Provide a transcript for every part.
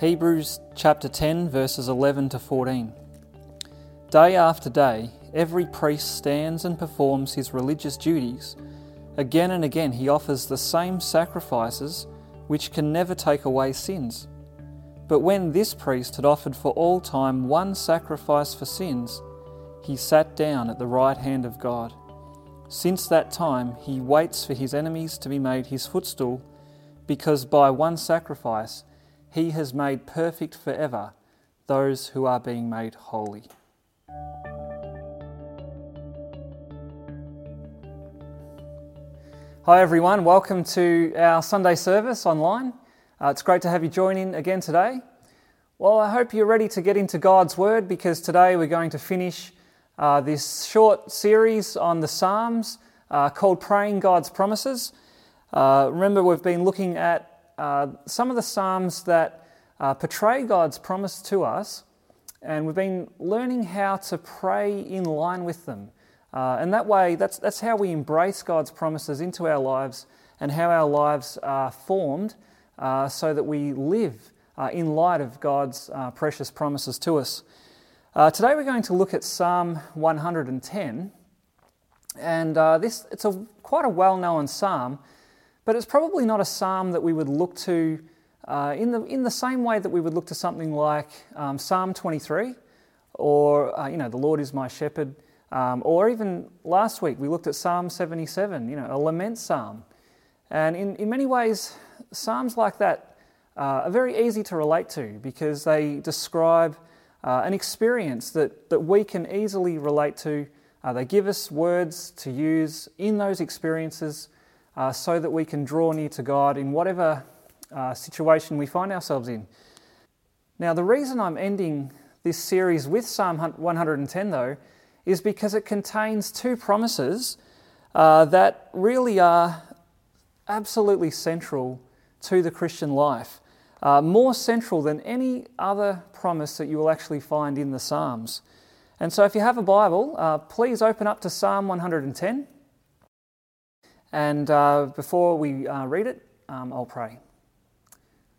Hebrews chapter 10, verses 11 to 14. Day after day, every priest stands and performs his religious duties. Again and again, he offers the same sacrifices which can never take away sins. But when this priest had offered for all time one sacrifice for sins, he sat down at the right hand of God. Since that time, he waits for his enemies to be made his footstool, because by one sacrifice he has made perfect forever those who are being made holy. Hi, everyone. Welcome to our Sunday service online. Uh, it's great to have you join in again today. Well, I hope you're ready to get into God's Word because today we're going to finish uh, this short series on the Psalms uh, called Praying God's Promises. Uh, remember, we've been looking at uh, some of the Psalms that uh, portray God's promise to us, and we've been learning how to pray in line with them. Uh, and that way, that's, that's how we embrace God's promises into our lives and how our lives are formed so that we live in light of God's precious promises to us. Uh, today we're going to look at Psalm 110, and uh, this it's a quite a well-known psalm, but it's probably not a psalm that we would look to uh, in the in the same way that we would look to something like um, Psalm 23, or uh, you know, the Lord is my shepherd, um, or even last week we looked at Psalm 77, you know, a lament psalm, and in in many ways, psalms like that uh, are very easy to relate to because they describe uh, an experience that, that we can easily relate to. Uh, they give us words to use in those experiences uh, so that we can draw near to God in whatever uh, situation we find ourselves in. Now, the reason I'm ending this series with Psalm 110, though, is because it contains two promises uh, that really are absolutely central to the Christian life uh, more central than any other promise that you will actually find in the Psalms. And so, if you have a Bible, uh, please open up to Psalm 110. And uh, before we uh, read it, um, I'll pray.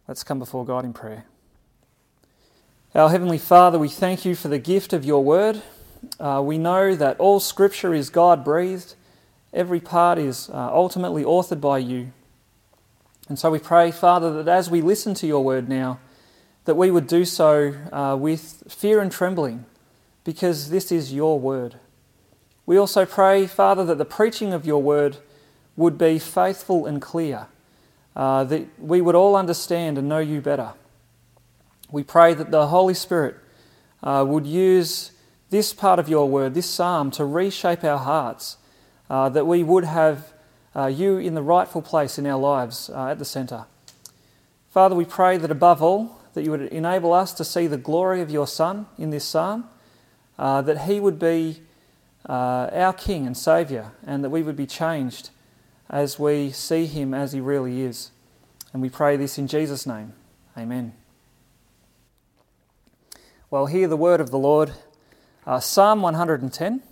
Let's come before God in prayer. Our Heavenly Father, we thank you for the gift of your word. Uh, we know that all Scripture is God breathed, every part is uh, ultimately authored by you. And so we pray, Father, that as we listen to your word now, that we would do so uh, with fear and trembling, because this is your word. We also pray, Father, that the preaching of your word would be faithful and clear, uh, that we would all understand and know you better. We pray that the Holy Spirit uh, would use this part of your word, this psalm, to reshape our hearts, uh, that we would have uh, you in the rightful place in our lives uh, at the centre. Father, we pray that above all, that you would enable us to see the glory of your Son in this psalm, uh, that he would be our King and Saviour, and that we would be changed as we see him as he really is. And we pray this in Jesus' name. Amen. Well, hear the word of the Lord. Uh, psalm 110.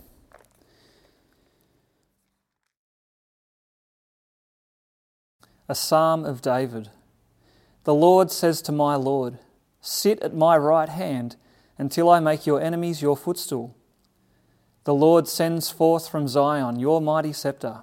a psalm of David. The Lord says to my Lord, Sit at my right hand until I make your enemies your footstool. The Lord sends forth from Zion your mighty scepter.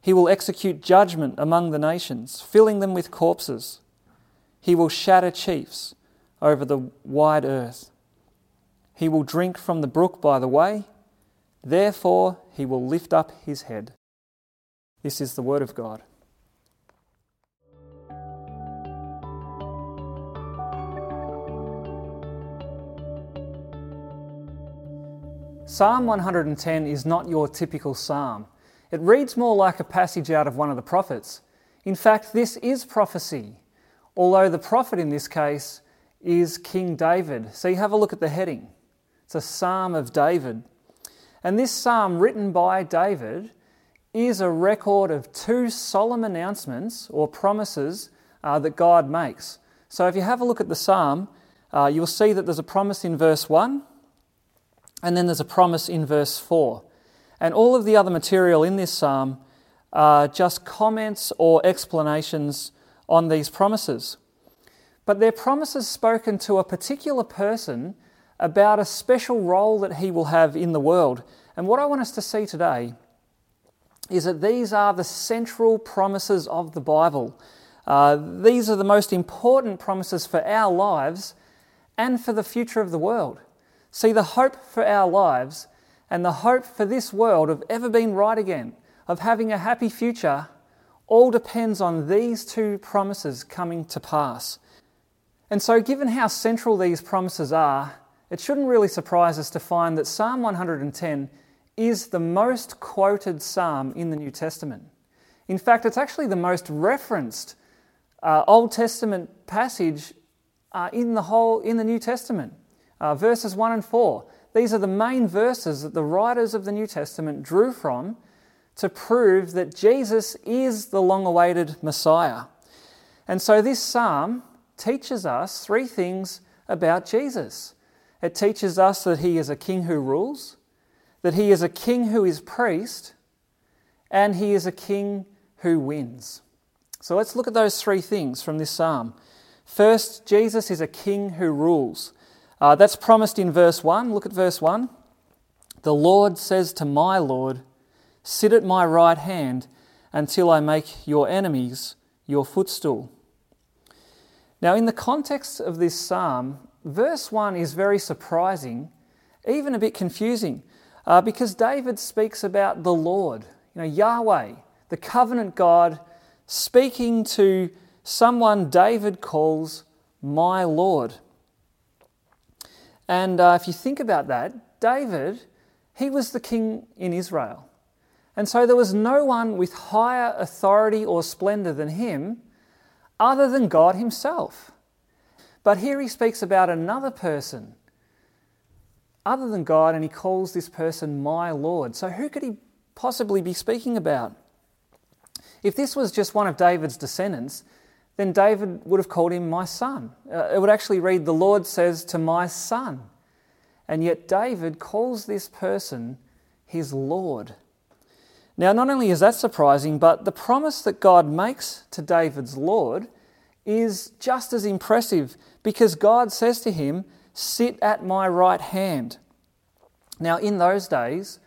He will execute judgment among the nations, filling them with corpses. He will shatter chiefs over the wide earth. He will drink from the brook by the way. Therefore, he will lift up his head. This is the word of God. Psalm 110 is not your typical psalm. It reads more like a passage out of one of the prophets. In fact, this is prophecy, although the prophet in this case is King David. So you have a look at the heading. It's a psalm of David. And this psalm, written by David, is a record of two solemn announcements or promises uh, that God makes. So if you have a look at the psalm, uh, you'll see that there's a promise in verse 1 and then there's a promise in verse 4. And all of the other material in this psalm are just comments or explanations on these promises. But they're promises spoken to a particular person about a special role that he will have in the world. And what I want us to see today is that these are the central promises of the Bible. Uh, these are the most important promises for our lives and for the future of the world. See, the hope for our lives and the hope for this world of ever being right again, of having a happy future, all depends on these two promises coming to pass. And so, given how central these promises are, it shouldn't really surprise us to find that Psalm 110 is the most quoted psalm in the New Testament. In fact, it's actually the most referenced uh, Old Testament passage uh, in the whole in the New Testament. Uh, verses 1 and 4. These are the main verses that the writers of the New Testament drew from to prove that Jesus is the long awaited Messiah. And so this psalm teaches us three things about Jesus. It teaches us that he is a king who rules, that he is a king who is priest, and he is a king who wins. So let's look at those three things from this psalm. First, Jesus is a king who rules. Uh, that's promised in verse 1. Look at verse 1. The Lord says to my Lord, Sit at my right hand until I make your enemies your footstool. Now, in the context of this psalm, verse 1 is very surprising, even a bit confusing. Uh, because David speaks about the Lord, you know, Yahweh, the covenant God, speaking to someone David calls my Lord. And uh, if you think about that, David, he was the king in Israel. And so there was no one with higher authority or splendor than him other than God himself. But here he speaks about another person other than God, and he calls this person my Lord. So, who could he possibly be speaking about? If this was just one of David's descendants, then David would have called him my son. Uh, it would actually read, The Lord says to my son. And yet, David calls this person his Lord. Now, not only is that surprising, but the promise that God makes to David's Lord is just as impressive because God says to him, Sit at my right hand. Now, in those days,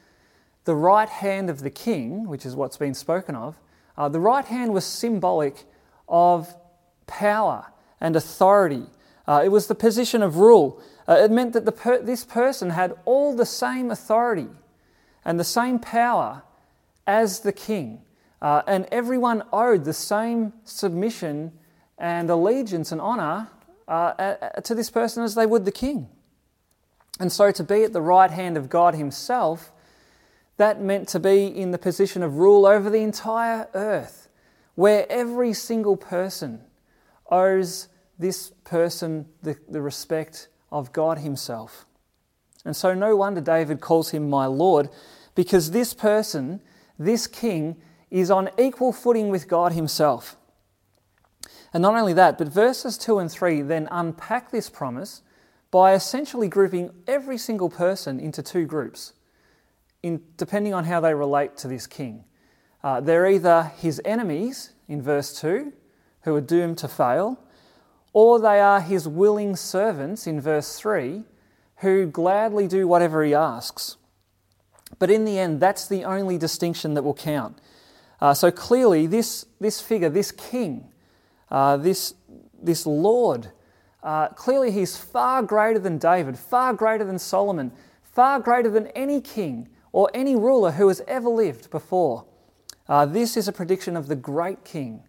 the right hand of the king, which is what's been spoken of, uh, the right hand was symbolic of power and authority. Uh, it was the position of rule. Uh, it meant that per- this person had all the same authority and the same power as the king. Uh, and everyone owed the same submission and allegiance and honour uh, to this person as they would the king. And so to be at the right hand of God Himself, that meant to be in the position of rule over the entire earth, where every single person owes this person the, the respect of God Himself. And so, no wonder David calls him my Lord, because this person, this king, is on equal footing with God Himself. And not only that, but verses 2 and 3 then unpack this promise by essentially grouping every single person into two groups, in, depending on how they relate to this king. Uh, they're either his enemies, in verse 2, who are doomed to fail, or they are his willing servants, in verse 3, who gladly do whatever he asks. But in the end, that's the only distinction that will count. Uh, so clearly, this, this figure, this king, uh, this, this Lord, uh, clearly he's far greater than David, far greater than Solomon, far greater than any king or any ruler who has ever lived before. Uh, this is a prediction of the great king,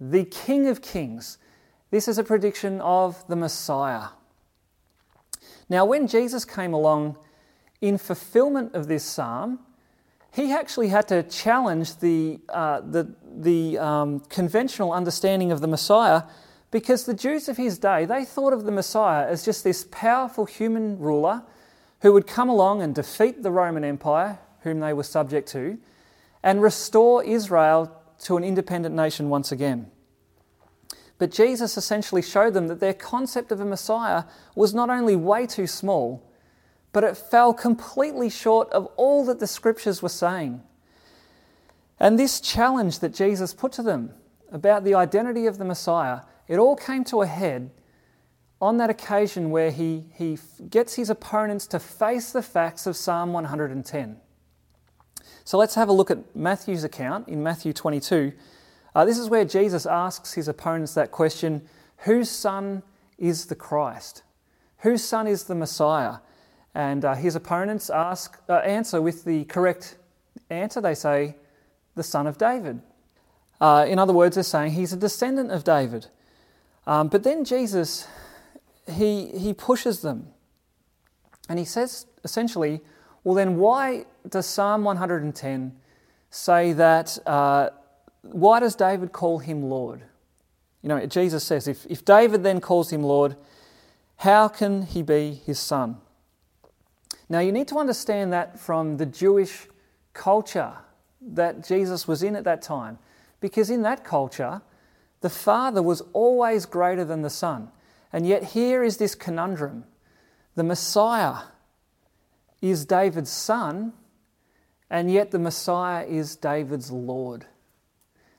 the King of Kings. This is a prediction of the Messiah. Now, when Jesus came along in fulfillment of this psalm, he actually had to challenge the, uh, the, the um, conventional understanding of the Messiah because the Jews of his day, they thought of the Messiah as just this powerful human ruler who would come along and defeat the Roman Empire, whom they were subject to, and restore Israel to an independent nation once again. But Jesus essentially showed them that their concept of a Messiah was not only way too small, but it fell completely short of all that the scriptures were saying. And this challenge that Jesus put to them about the identity of the Messiah, it all came to a head on that occasion where he, he gets his opponents to face the facts of Psalm 110. So let's have a look at Matthew's account in Matthew 22. Uh, this is where Jesus asks his opponents that question Whose son is the Christ? Whose son is the Messiah? And uh, his opponents ask, uh, answer with the correct answer. They say, The son of David. Uh, in other words, they're saying he's a descendant of David. Um, but then Jesus, he, he pushes them. And he says essentially, well, then why does Psalm 110 say that uh, why does David call him Lord? You know, Jesus says, if, if David then calls him Lord, how can he be his son? Now, you need to understand that from the Jewish culture that Jesus was in at that time, because in that culture, the Father was always greater than the Son. And yet, here is this conundrum the Messiah is David's son, and yet the Messiah is David's Lord.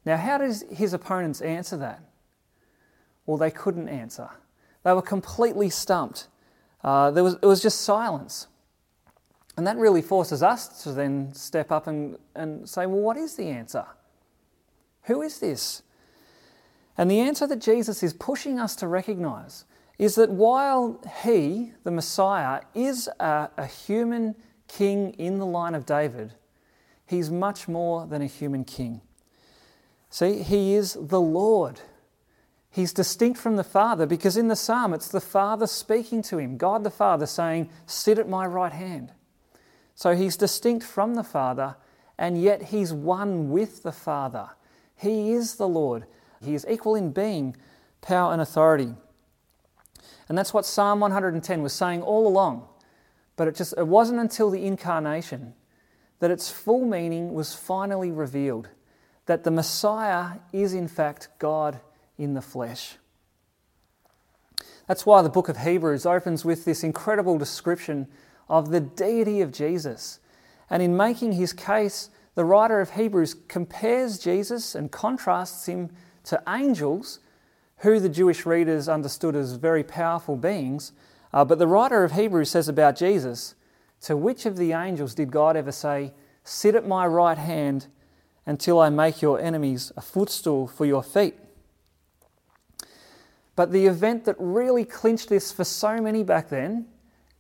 Now, how does his opponents answer that? Well, they couldn't answer. They were completely stumped. Uh, there was, it was just silence. And that really forces us to then step up and, and say, well, what is the answer? Who is this? And the answer that Jesus is pushing us to recognize is that while he, the Messiah, is a, a human king in the line of David, he's much more than a human king. See, he is the Lord. He's distinct from the Father because in the psalm it's the Father speaking to him, God the Father saying, Sit at my right hand. So he's distinct from the Father, and yet he's one with the Father. He is the Lord. He is equal in being, power, and authority. And that's what Psalm 110 was saying all along. But it just it wasn't until the incarnation that its full meaning was finally revealed that the Messiah is, in fact, God in the flesh. That's why the book of Hebrews opens with this incredible description of the deity of Jesus. And in making his case, the writer of Hebrews compares Jesus and contrasts him to angels, who the Jewish readers understood as very powerful beings. Uh, but the writer of Hebrews says about Jesus, To which of the angels did God ever say, Sit at my right hand until I make your enemies a footstool for your feet. But the event that really clinched this for so many back then,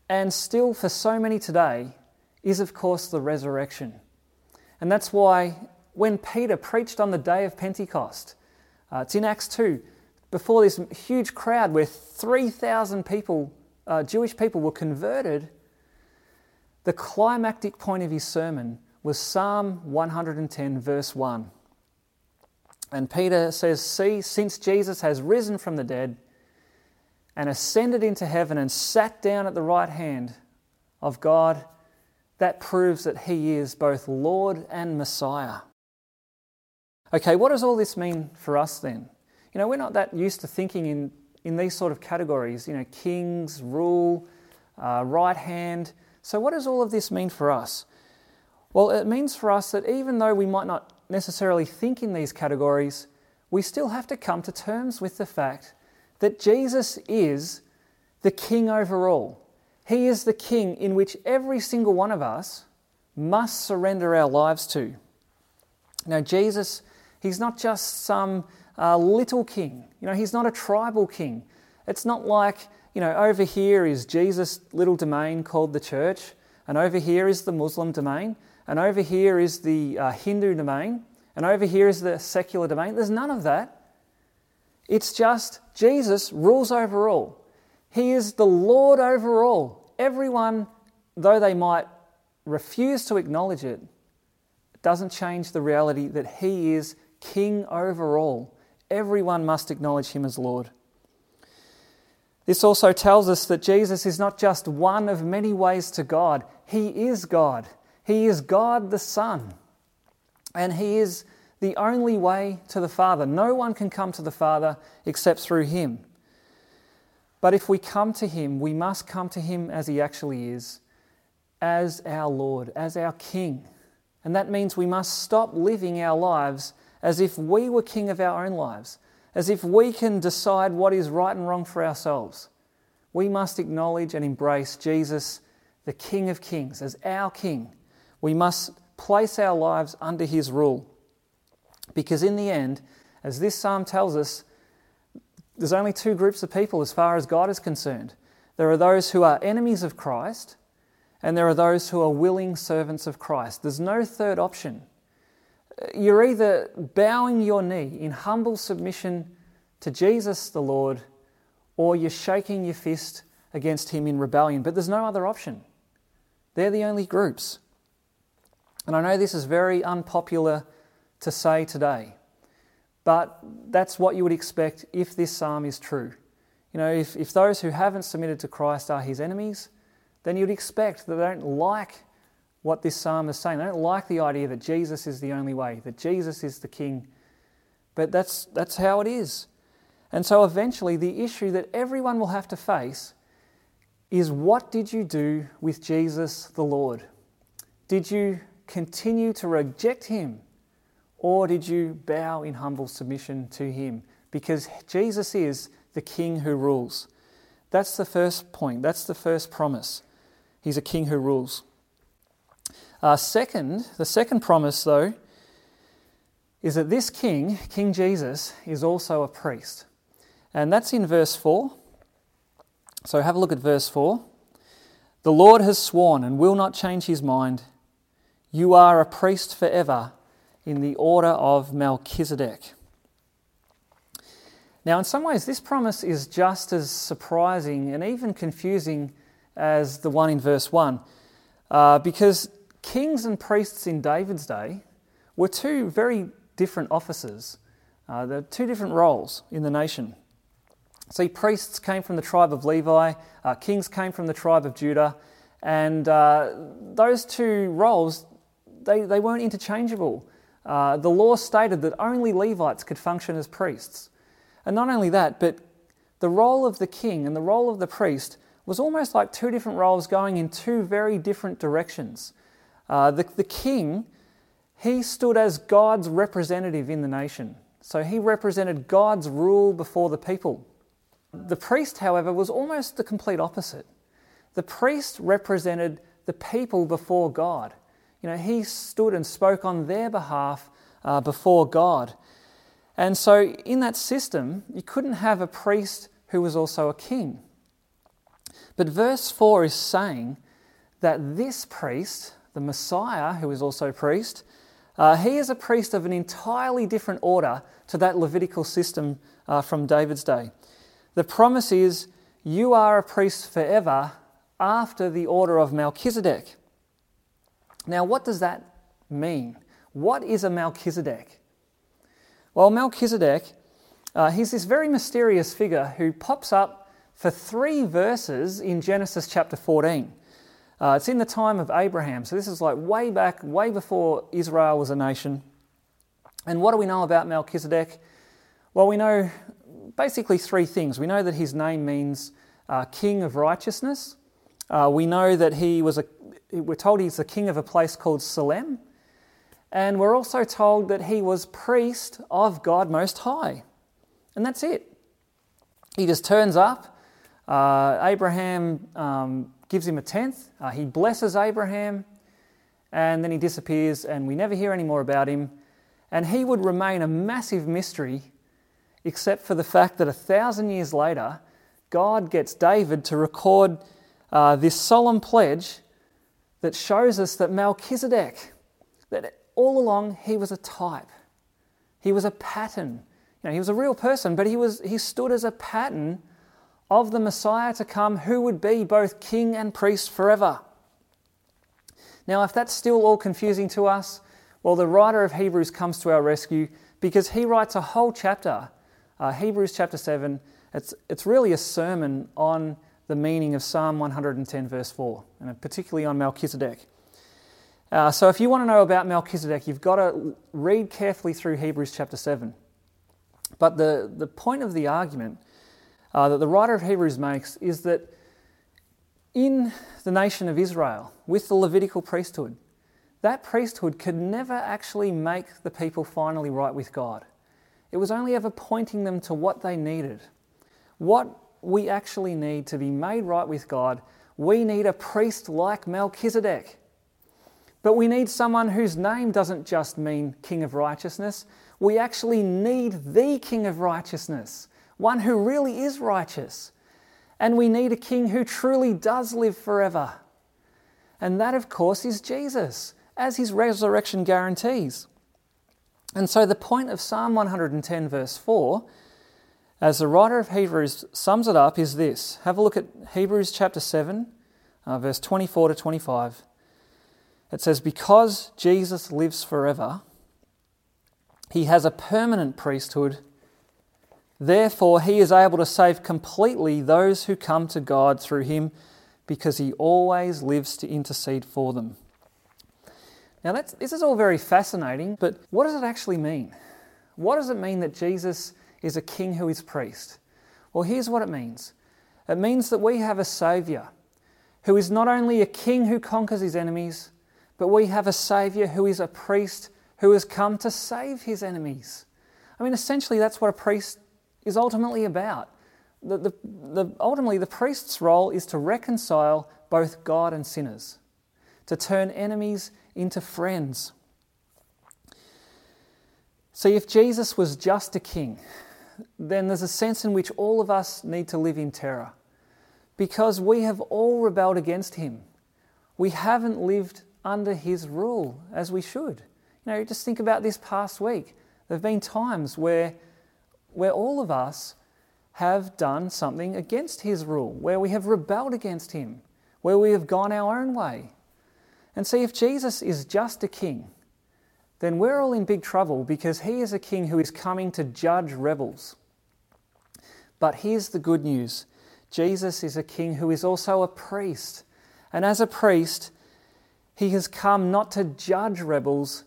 and still for so many today, is of course the resurrection. And that's why when Peter preached on the day of Pentecost, uh, it's in Acts 2, before this huge crowd where 3,000 people, uh, Jewish people, were converted, the climactic point of his sermon was Psalm 110, verse 1. And Peter says, See, since Jesus has risen from the dead and ascended into heaven and sat down at the right hand of God, that proves that he is both Lord and Messiah. Okay, what does all this mean for us then? You know, we're not that used to thinking in, in these sort of categories, you know, kings, rule, uh, right hand. So, what does all of this mean for us? Well, it means for us that even though we might not necessarily think in these categories, we still have to come to terms with the fact that Jesus is the king over all. He is the king in which every single one of us must surrender our lives to. Now, Jesus, he's not just some uh, little king, you know, he's not a tribal king. It's not like, you know, over here is Jesus' little domain called the church, and over here is the Muslim domain and over here is the uh, Hindu domain, and over here is the secular domain. There's none of that. It's just Jesus rules over all. He is the Lord over all. Everyone, though they might refuse to acknowledge it, doesn't change the reality that He is King over all. Everyone must acknowledge Him as Lord. This also tells us that Jesus is not just one of many ways to God, He is God. He is God the Son. And He is the only way to the Father. No one can come to the Father except through Him. But if we come to Him, we must come to Him as He actually is, as our Lord, as our King. And that means we must stop living our lives as if we were King of our own lives as if we can decide what is right and wrong for ourselves. We must acknowledge and embrace Jesus, the King of Kings, as our King. We must place our lives under His rule. Because in the end, as this psalm tells us, there's only two groups of people as far as God is concerned. There are those who are enemies of Christ, and there are those who are willing servants of Christ. There's no third option you're either bowing your knee in humble submission to Jesus the Lord, or you're shaking your fist against him in rebellion. But there's no other option. They're the only groups. And I know this is very unpopular to say today, but that's what you would expect if this psalm is true. You know, if, if those who haven't submitted to Christ are his enemies, then you'd expect that they don't like what this psalm is saying. They don't like the idea that Jesus is the only way, that Jesus is the king. But that's, that's how it is. And so eventually, the issue that everyone will have to face is what did you do with Jesus the Lord? Did you continue to reject him? Or did you bow in humble submission to him? Because Jesus is the king who rules. That's the first point. That's the first promise. He's a king who rules. Uh, second, the second promise, though, is that this king, King Jesus, is also a priest. And that's in verse 4. So have a look at verse 4. The Lord has sworn and will not change his mind. You are a priest forever in the order of Melchizedek. Now, in some ways, this promise is just as surprising and even confusing as the one in verse 1, uh, because kings and priests in David's day were two very different offices. Uh, are two different roles in the nation. See, priests came from the tribe of Levi, uh, kings came from the tribe of Judah, and uh, those two roles, they, they weren't interchangeable. Uh, the law stated that only Levites could function as priests. And not only that, but the role of the king and the role of the priest was almost like two different roles going in two very different directions. Uh, the, the king, he stood as God's representative in the nation. So he represented God's rule before the people. The priest, however, was almost the complete opposite. The priest represented the people before God. You know, he stood and spoke on their behalf uh, before God. And so, in that system, you couldn't have a priest who was also a king. But verse 4 is saying that this priest, the Messiah, who is also priest, uh, he is a priest of an entirely different order to that Levitical system uh, from David's day. The promise is, You are a priest forever after the order of Melchizedek. Now, what does that mean? What is a Melchizedek? Well, Melchizedek, uh, he's this very mysterious figure who pops up for three verses in Genesis chapter 14. Uh, it's in the time of Abraham. So this is like way back, way before Israel was a nation. And what do we know about Melchizedek? Well, we know basically three things. We know that his name means uh, king of righteousness. Uh, we know that he was a, we're told he's the king of a place called Salem. And we're also told that he was priest of God Most High. And that's it. He just turns up. Uh, Abraham um, gives him a tenth. Uh, he blesses Abraham, and then he disappears, and we never hear any more about him. And he would remain a massive mystery, except for the fact that a thousand years later, God gets David to record uh, this solemn pledge that shows us that Melchizedek, that all along he was a type, he was a pattern. You know, he was a real person, but he, was, he stood as a pattern of the Messiah to come who would be both king and priest forever. Now, if that's still all confusing to us, well, the writer of Hebrews comes to our rescue because he writes a whole chapter, uh, Hebrews chapter 7, It's, it's really a sermon on the meaning of Psalm 110, verse 4, and particularly on Melchizedek. Uh, so, if you want to know about Melchizedek, you've got to read carefully through Hebrews chapter 7. But the, the point of the argument uh, that the writer of Hebrews makes is that in the nation of Israel, with the Levitical priesthood, that priesthood could never actually make the people finally right with God. It was only ever pointing them to what they needed. What we actually need to be made right with God, we need a priest like Melchizedek. But we need someone whose name doesn't just mean King of Righteousness. We actually need the King of Righteousness, one who really is righteous. And we need a King who truly does live forever. And that, of course, is Jesus, as his resurrection guarantees. And so the point of Psalm 110, verse 4, as the writer of Hebrews sums it up, is this. Have a look at Hebrews chapter 7, uh, verse 24 to 25. It says, Because Jesus lives forever, he has a permanent priesthood. Therefore, he is able to save completely those who come to God through him because he always lives to intercede for them. Now, this is all very fascinating, but what does it actually mean? What does it mean that Jesus is a king who is priest? Well, here's what it means it means that we have a Saviour who is not only a king who conquers his enemies, but we have a Saviour who is a priest who has come to save his enemies. I mean, essentially, that's what a priest is ultimately about. The, the, the, ultimately, the priest's role is to reconcile both God and sinners, to turn enemies into friends. See, if Jesus was just a king, then there's a sense in which all of us need to live in terror because we have all rebelled against him. We haven't lived under his rule as we should. You know, just think about this past week. There have been times where, where all of us have done something against his rule, where we have rebelled against him, where we have gone our own way. And see, if Jesus is just a king, then we're all in big trouble because he is a king who is coming to judge rebels. But here's the good news Jesus is a king who is also a priest. And as a priest, he has come not to judge rebels,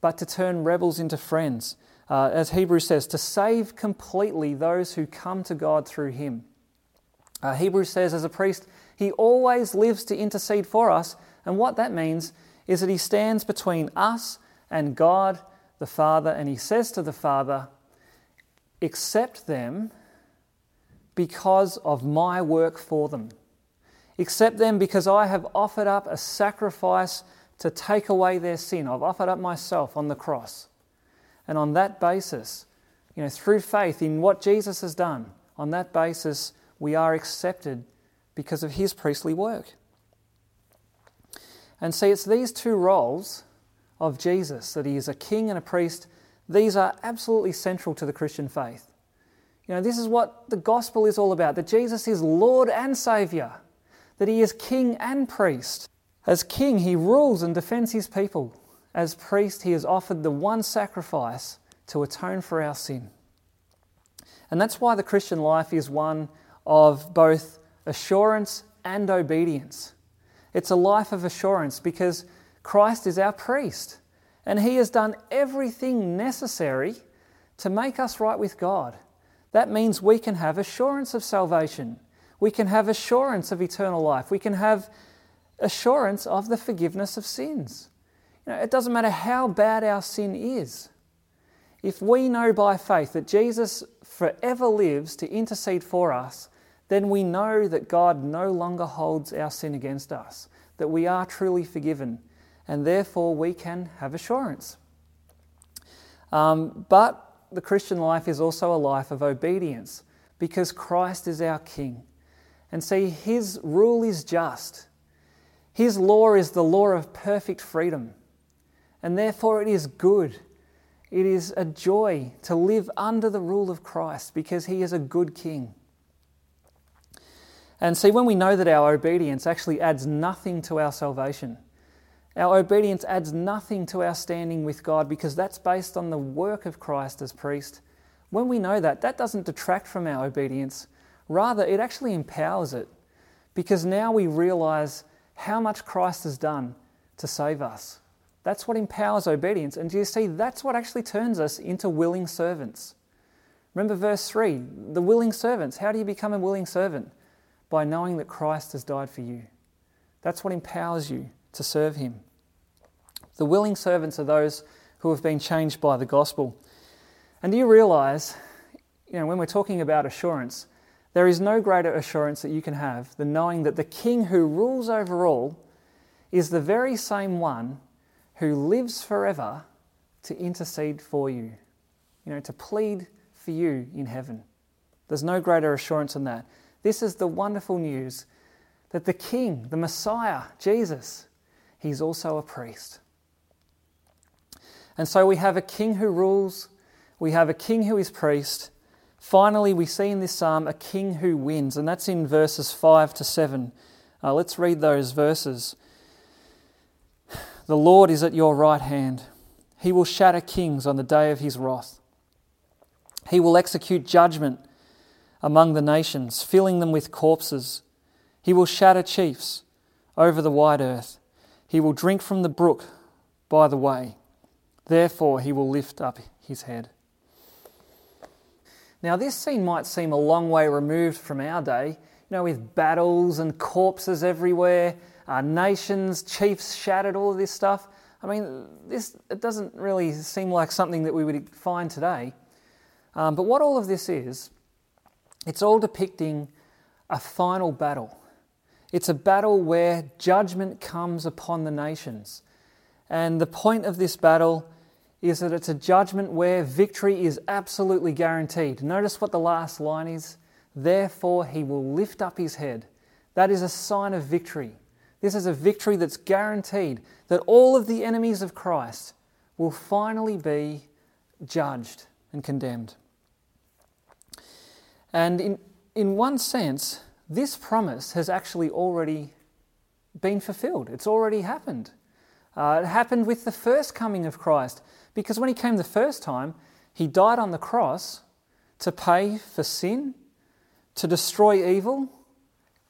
but to turn rebels into friends. Uh, as Hebrews says, to save completely those who come to God through him. Uh, Hebrews says, as a priest, he always lives to intercede for us. And what that means is that he stands between us and God the Father, and he says to the Father, Accept them because of my work for them. Accept them because I have offered up a sacrifice to take away their sin. I've offered up myself on the cross. And on that basis, you know, through faith in what Jesus has done, on that basis, we are accepted because of his priestly work. And see, it's these two roles of Jesus, that he is a king and a priest, these are absolutely central to the Christian faith. You know, this is what the gospel is all about that Jesus is Lord and Saviour that he is king and priest. As king, he rules and defends his people. As priest, he has offered the one sacrifice to atone for our sin. And that's why the Christian life is one of both assurance and obedience. It's a life of assurance because Christ is our priest and he has done everything necessary to make us right with God. That means we can have assurance of salvation we can have assurance of eternal life. We can have assurance of the forgiveness of sins. You know, it doesn't matter how bad our sin is. If we know by faith that Jesus forever lives to intercede for us, then we know that God no longer holds our sin against us, that we are truly forgiven, and therefore we can have assurance. Um, but the Christian life is also a life of obedience because Christ is our King and see His rule is just. His law is the law of perfect freedom, and therefore it is good. It is a joy to live under the rule of Christ because He is a good King. And see, when we know that our obedience actually adds nothing to our salvation, our obedience adds nothing to our standing with God because that's based on the work of Christ as priest, when we know that, that doesn't detract from our obedience. Rather, it actually empowers it because now we realize how much Christ has done to save us. That's what empowers obedience. And do you see, that's what actually turns us into willing servants. Remember verse 3 the willing servants. How do you become a willing servant? By knowing that Christ has died for you. That's what empowers you to serve Him. The willing servants are those who have been changed by the gospel. And do you realize, you know, when we're talking about assurance, there is no greater assurance that you can have than knowing that the King who rules over all is the very same one who lives forever to intercede for you, you know, to plead for you in heaven. There's no greater assurance than that. This is the wonderful news that the King, the Messiah, Jesus, he's also a priest. And so we have a king who rules, we have a king who is priest. Finally, we see in this psalm a king who wins, and that's in verses 5 to 7. Uh, let's read those verses. The Lord is at your right hand. He will shatter kings on the day of his wrath. He will execute judgment among the nations, filling them with corpses. He will shatter chiefs over the wide earth. He will drink from the brook by the way. Therefore, he will lift up his head. Now, this scene might seem a long way removed from our day, you know, with battles and corpses everywhere, uh, nations, chiefs shattered, all of this stuff. I mean, this it doesn't really seem like something that we would find today. Um, but what all of this is, it's all depicting a final battle. It's a battle where judgment comes upon the nations. And the point of this battle is that it's a judgment where victory is absolutely guaranteed. Notice what the last line is Therefore, he will lift up his head. That is a sign of victory. This is a victory that's guaranteed that all of the enemies of Christ will finally be judged and condemned. And in, in one sense, this promise has actually already been fulfilled. It's already happened. Uh, it happened with the first coming of Christ, because when he came the first time, he died on the cross to pay for sin, to destroy evil,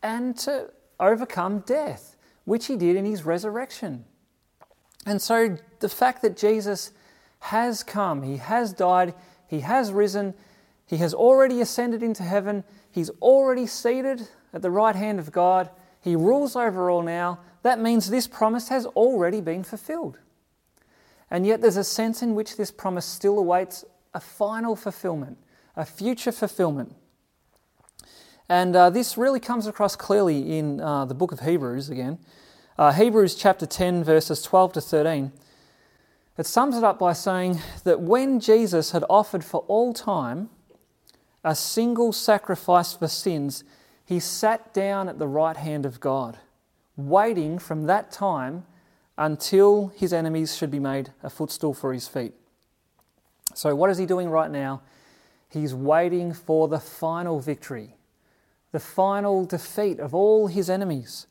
and to overcome death, which he did in his resurrection. And so the fact that Jesus has come, he has died, he has risen, he has already ascended into heaven. He's already seated at the right hand of God. He rules over all now. That means this promise has already been fulfilled. And yet there's a sense in which this promise still awaits a final fulfillment, a future fulfillment. And uh, this really comes across clearly in uh, the book of Hebrews again. Uh, Hebrews chapter 10, verses 12 to 13. It sums it up by saying that when Jesus had offered for all time a single sacrifice for sins, he sat down at the right hand of God, waiting from that time until his enemies should be made a footstool for his feet. So, what is he doing right now? He's waiting for the final victory, the final defeat of all his enemies.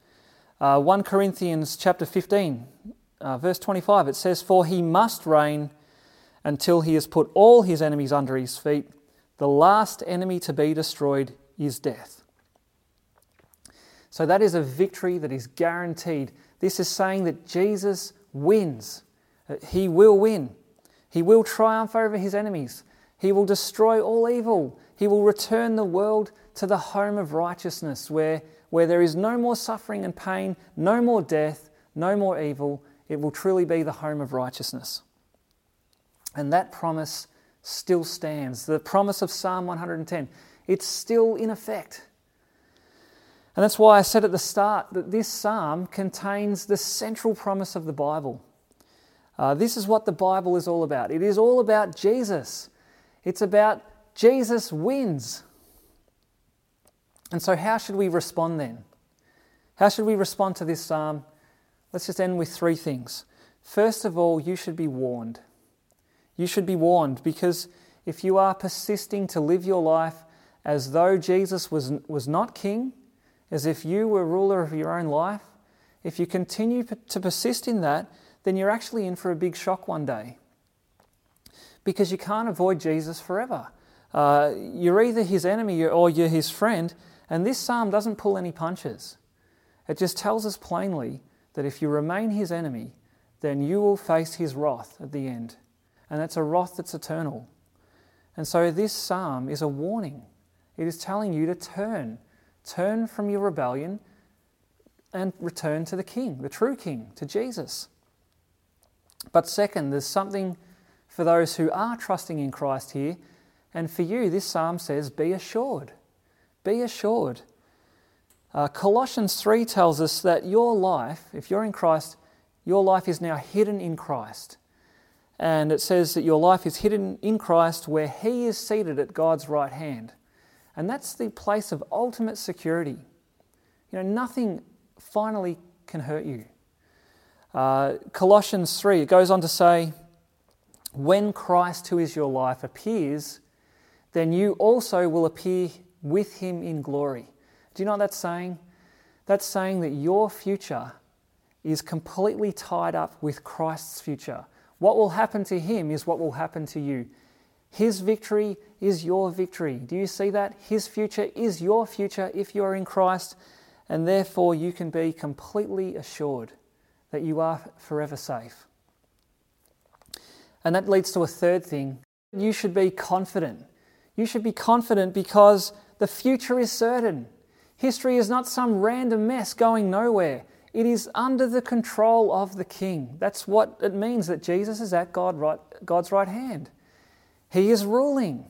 Uh, 1 Corinthians chapter 15, uh, verse 25, it says, For he must reign until he has put all his enemies under his feet. The last enemy to be destroyed is death. So that is a victory that is guaranteed. This is saying that Jesus wins. He will win. He will triumph over his enemies. He will destroy all evil. He will return the world to the home of righteousness where, where there is no more suffering and pain, no more death, no more evil. It will truly be the home of righteousness. And that promise still stands. The promise of Psalm 110, it's still in effect. And that's why I said at the start that this psalm contains the central promise of the Bible. Uh, this is what the Bible is all about. It is all about Jesus. It's about Jesus wins. And so, how should we respond then? How should we respond to this psalm? Let's just end with three things. First of all, you should be warned. You should be warned because if you are persisting to live your life as though Jesus was, was not king, as if you were ruler of your own life, if you continue to persist in that, then you're actually in for a big shock one day. Because you can't avoid Jesus forever. Uh, you're either his enemy or you're his friend. And this psalm doesn't pull any punches. It just tells us plainly that if you remain his enemy, then you will face his wrath at the end. And that's a wrath that's eternal. And so this psalm is a warning. It is telling you to turn. Turn from your rebellion and return to the King, the true King, to Jesus. But second, there's something for those who are trusting in Christ here. And for you, this psalm says, Be assured. Be assured. Uh, Colossians 3 tells us that your life, if you're in Christ, your life is now hidden in Christ. And it says that your life is hidden in Christ where He is seated at God's right hand. And that's the place of ultimate security. You know, nothing finally can hurt you. Uh, Colossians 3, it goes on to say, When Christ, who is your life, appears, then you also will appear with him in glory. Do you know what that's saying? That's saying that your future is completely tied up with Christ's future. What will happen to him is what will happen to you. His victory is your victory. Do you see that? His future is your future if you are in Christ, and therefore you can be completely assured that you are forever safe. And that leads to a third thing. You should be confident. You should be confident because the future is certain. History is not some random mess going nowhere. It is under the control of the King. That's what it means that Jesus is at God right, God's right hand. He is ruling.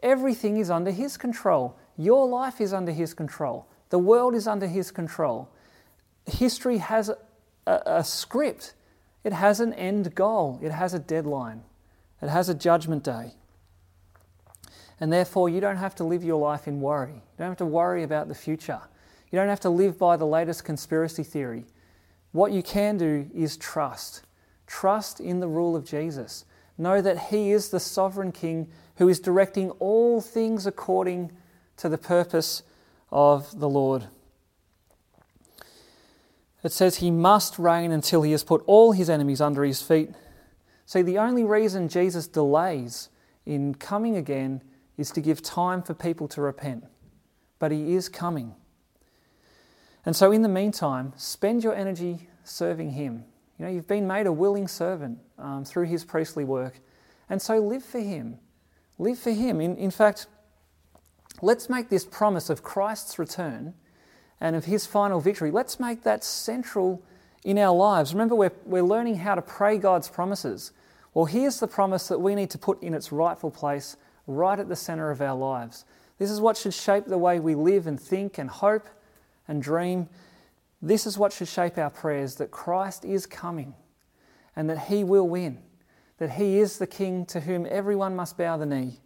Everything is under His control. Your life is under His control. The world is under His control. History has a, a, a script, it has an end goal, it has a deadline, it has a judgment day. And therefore, you don't have to live your life in worry. You don't have to worry about the future. You don't have to live by the latest conspiracy theory. What you can do is trust. Trust in the rule of Jesus. Know that He is the sovereign King who is directing all things according to the purpose of the Lord. It says he must reign until he has put all his enemies under his feet. See, the only reason Jesus delays in coming again is to give time for people to repent. But He is coming. And so, in the meantime, spend your energy serving Him. You know, you've been made a willing servant um, through His priestly work. And so, live for Him. Live for Him. In, in fact, let's make this promise of Christ's return and of His final victory, let's make that central in our lives. Remember, we're, we're learning how to pray God's promises. Well, here's the promise that we need to put in its rightful place right at the center of our lives. This is what should shape the way we live and think and hope and dream. This is what should shape our prayers that Christ is coming and that He will win, that He is the King to whom everyone must bow the knee.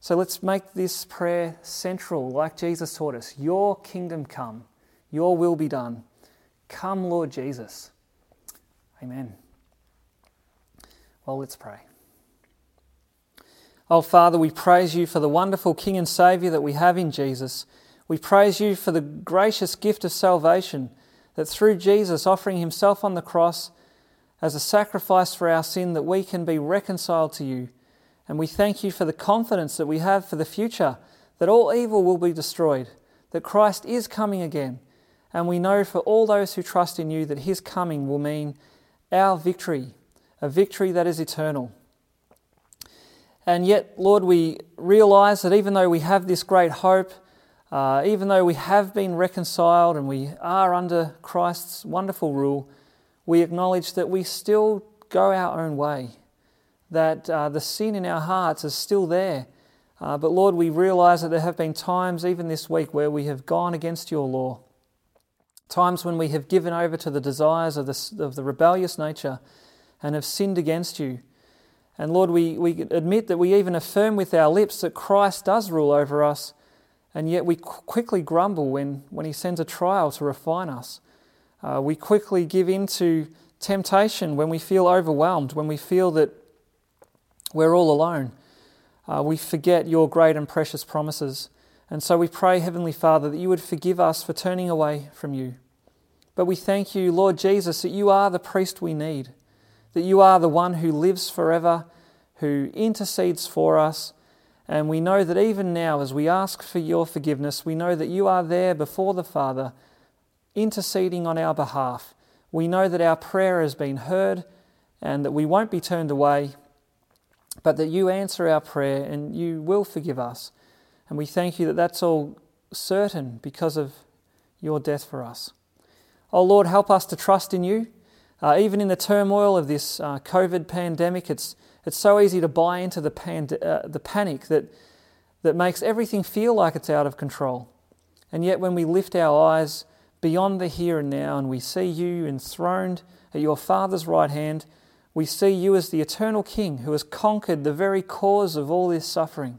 So let's make this prayer central, like Jesus taught us Your kingdom come, Your will be done. Come, Lord Jesus. Amen. Well, let's pray. Oh, Father, we praise you for the wonderful King and Saviour that we have in Jesus. We praise you for the gracious gift of salvation that through Jesus offering himself on the cross as a sacrifice for our sin that we can be reconciled to you. And we thank you for the confidence that we have for the future that all evil will be destroyed, that Christ is coming again. And we know for all those who trust in you that his coming will mean our victory, a victory that is eternal. And yet, Lord, we realize that even though we have this great hope, uh, even though we have been reconciled and we are under Christ's wonderful rule, we acknowledge that we still go our own way, that uh, the sin in our hearts is still there. Uh, but Lord, we realize that there have been times, even this week, where we have gone against your law. Times when we have given over to the desires of the, of the rebellious nature and have sinned against you. And Lord, we, we admit that we even affirm with our lips that Christ does rule over us, and yet we quickly grumble when, when He sends a trial to refine us. Uh, we quickly give in to temptation when we feel overwhelmed, when we feel that we're all alone. Uh, we forget your great and precious promises. And so we pray, Heavenly Father, that you would forgive us for turning away from you. But we thank you, Lord Jesus, that you are the priest we need that you are the one who lives forever, who intercedes for us, And we know that even now, as we ask for your forgiveness, we know that you are there before the Father, interceding on our behalf. We know that our prayer has been heard and that we won't be turned away, but that you answer our prayer and you will forgive us. And we thank you that that's all certain because of your death for us. Oh Lord, help us to trust in you. Uh, even in the turmoil of this uh, COVID pandemic, it's, it's so easy to buy into the, uh, the panic that, that makes everything feel like it's out of control. And yet, when we lift our eyes beyond the here and now and we see you enthroned at your Father's right hand, we see you as the eternal King who has conquered the very cause of all this suffering.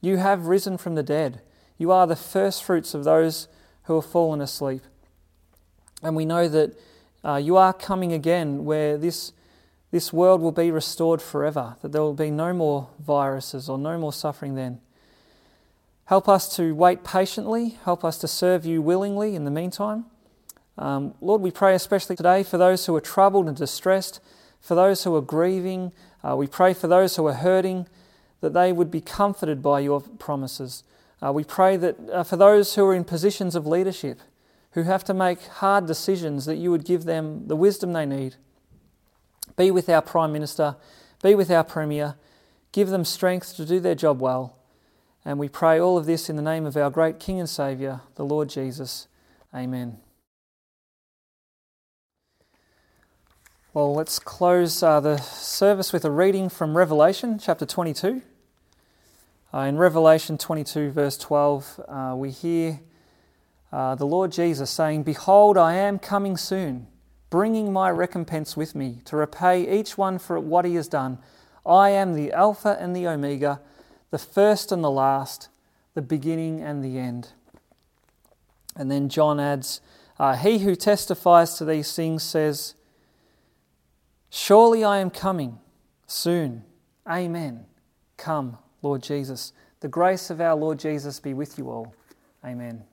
You have risen from the dead. You are the first fruits of those who have fallen asleep. And we know that uh, you are coming again where this, this world will be restored forever, that there will be no more viruses or no more suffering then. Help us to wait patiently, help us to serve you willingly in the meantime. Um, Lord, we pray especially today for those who are troubled and distressed, for those who are grieving. Uh, we pray for those who are hurting, that they would be comforted by your promises. Uh, we pray that uh, for those who are in positions of leadership, who have to make hard decisions, that you would give them the wisdom they need. Be with our Prime Minister, be with our Premier, give them strength to do their job well. And we pray all of this in the name of our great King and Saviour, the Lord Jesus. Amen. Well, let's close uh, the service with a reading from Revelation chapter 22. Uh, in Revelation 22, verse 12, uh, we hear uh, the Lord Jesus saying, Behold, I am coming soon, bringing my recompense with me to repay each one for what he has done. I am the Alpha and the Omega, the first and the last, the beginning and the end. And then John adds, uh, He who testifies to these things says, Surely I am coming soon. Amen. Come, Lord Jesus. The grace of our Lord Jesus be with you all. Amen.